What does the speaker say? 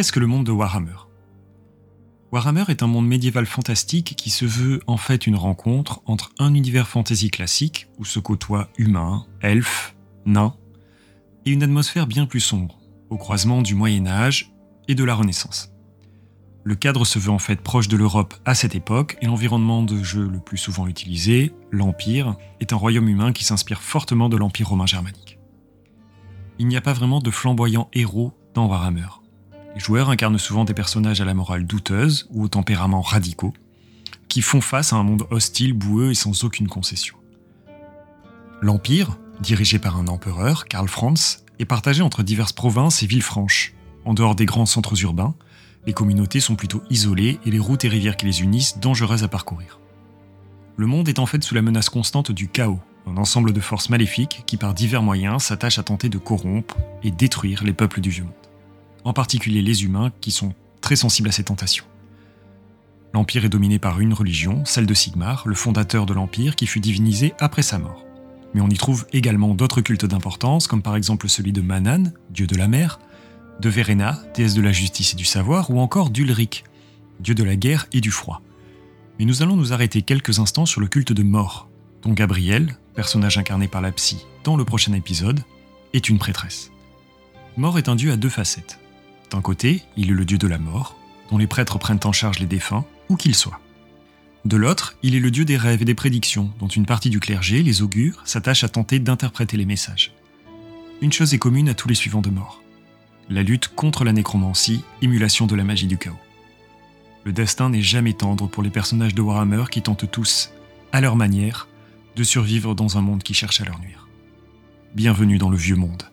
Qu'est-ce que le monde de Warhammer? Warhammer est un monde médiéval fantastique qui se veut en fait une rencontre entre un univers fantasy classique où se côtoient humains, elfes, nains, et une atmosphère bien plus sombre, au croisement du Moyen Âge et de la Renaissance. Le cadre se veut en fait proche de l'Europe à cette époque et l'environnement de jeu le plus souvent utilisé, l'Empire, est un royaume humain qui s'inspire fortement de l'Empire romain germanique. Il n'y a pas vraiment de flamboyants héros dans Warhammer. Les joueurs incarnent souvent des personnages à la morale douteuse ou au tempérament radicaux, qui font face à un monde hostile, boueux et sans aucune concession. L'Empire, dirigé par un empereur, Karl Franz, est partagé entre diverses provinces et villes franches. En dehors des grands centres urbains, les communautés sont plutôt isolées et les routes et rivières qui les unissent dangereuses à parcourir. Le monde est en fait sous la menace constante du chaos, un ensemble de forces maléfiques qui par divers moyens s'attachent à tenter de corrompre et détruire les peuples du vieux monde en particulier les humains qui sont très sensibles à ces tentations. L'Empire est dominé par une religion, celle de Sigmar, le fondateur de l'Empire qui fut divinisé après sa mort. Mais on y trouve également d'autres cultes d'importance, comme par exemple celui de Manan, dieu de la mer, de Verena, déesse de la justice et du savoir, ou encore d'Ulrich, dieu de la guerre et du froid. Mais nous allons nous arrêter quelques instants sur le culte de Mort, dont Gabriel, personnage incarné par la psy dans le prochain épisode, est une prêtresse. Mort est un dieu à deux facettes. D'un côté, il est le dieu de la mort, dont les prêtres prennent en charge les défunts, où qu'ils soient. De l'autre, il est le dieu des rêves et des prédictions, dont une partie du clergé, les augures, s'attache à tenter d'interpréter les messages. Une chose est commune à tous les suivants de mort. La lutte contre la nécromancie, émulation de la magie du chaos. Le destin n'est jamais tendre pour les personnages de Warhammer qui tentent tous, à leur manière, de survivre dans un monde qui cherche à leur nuire. Bienvenue dans le vieux monde.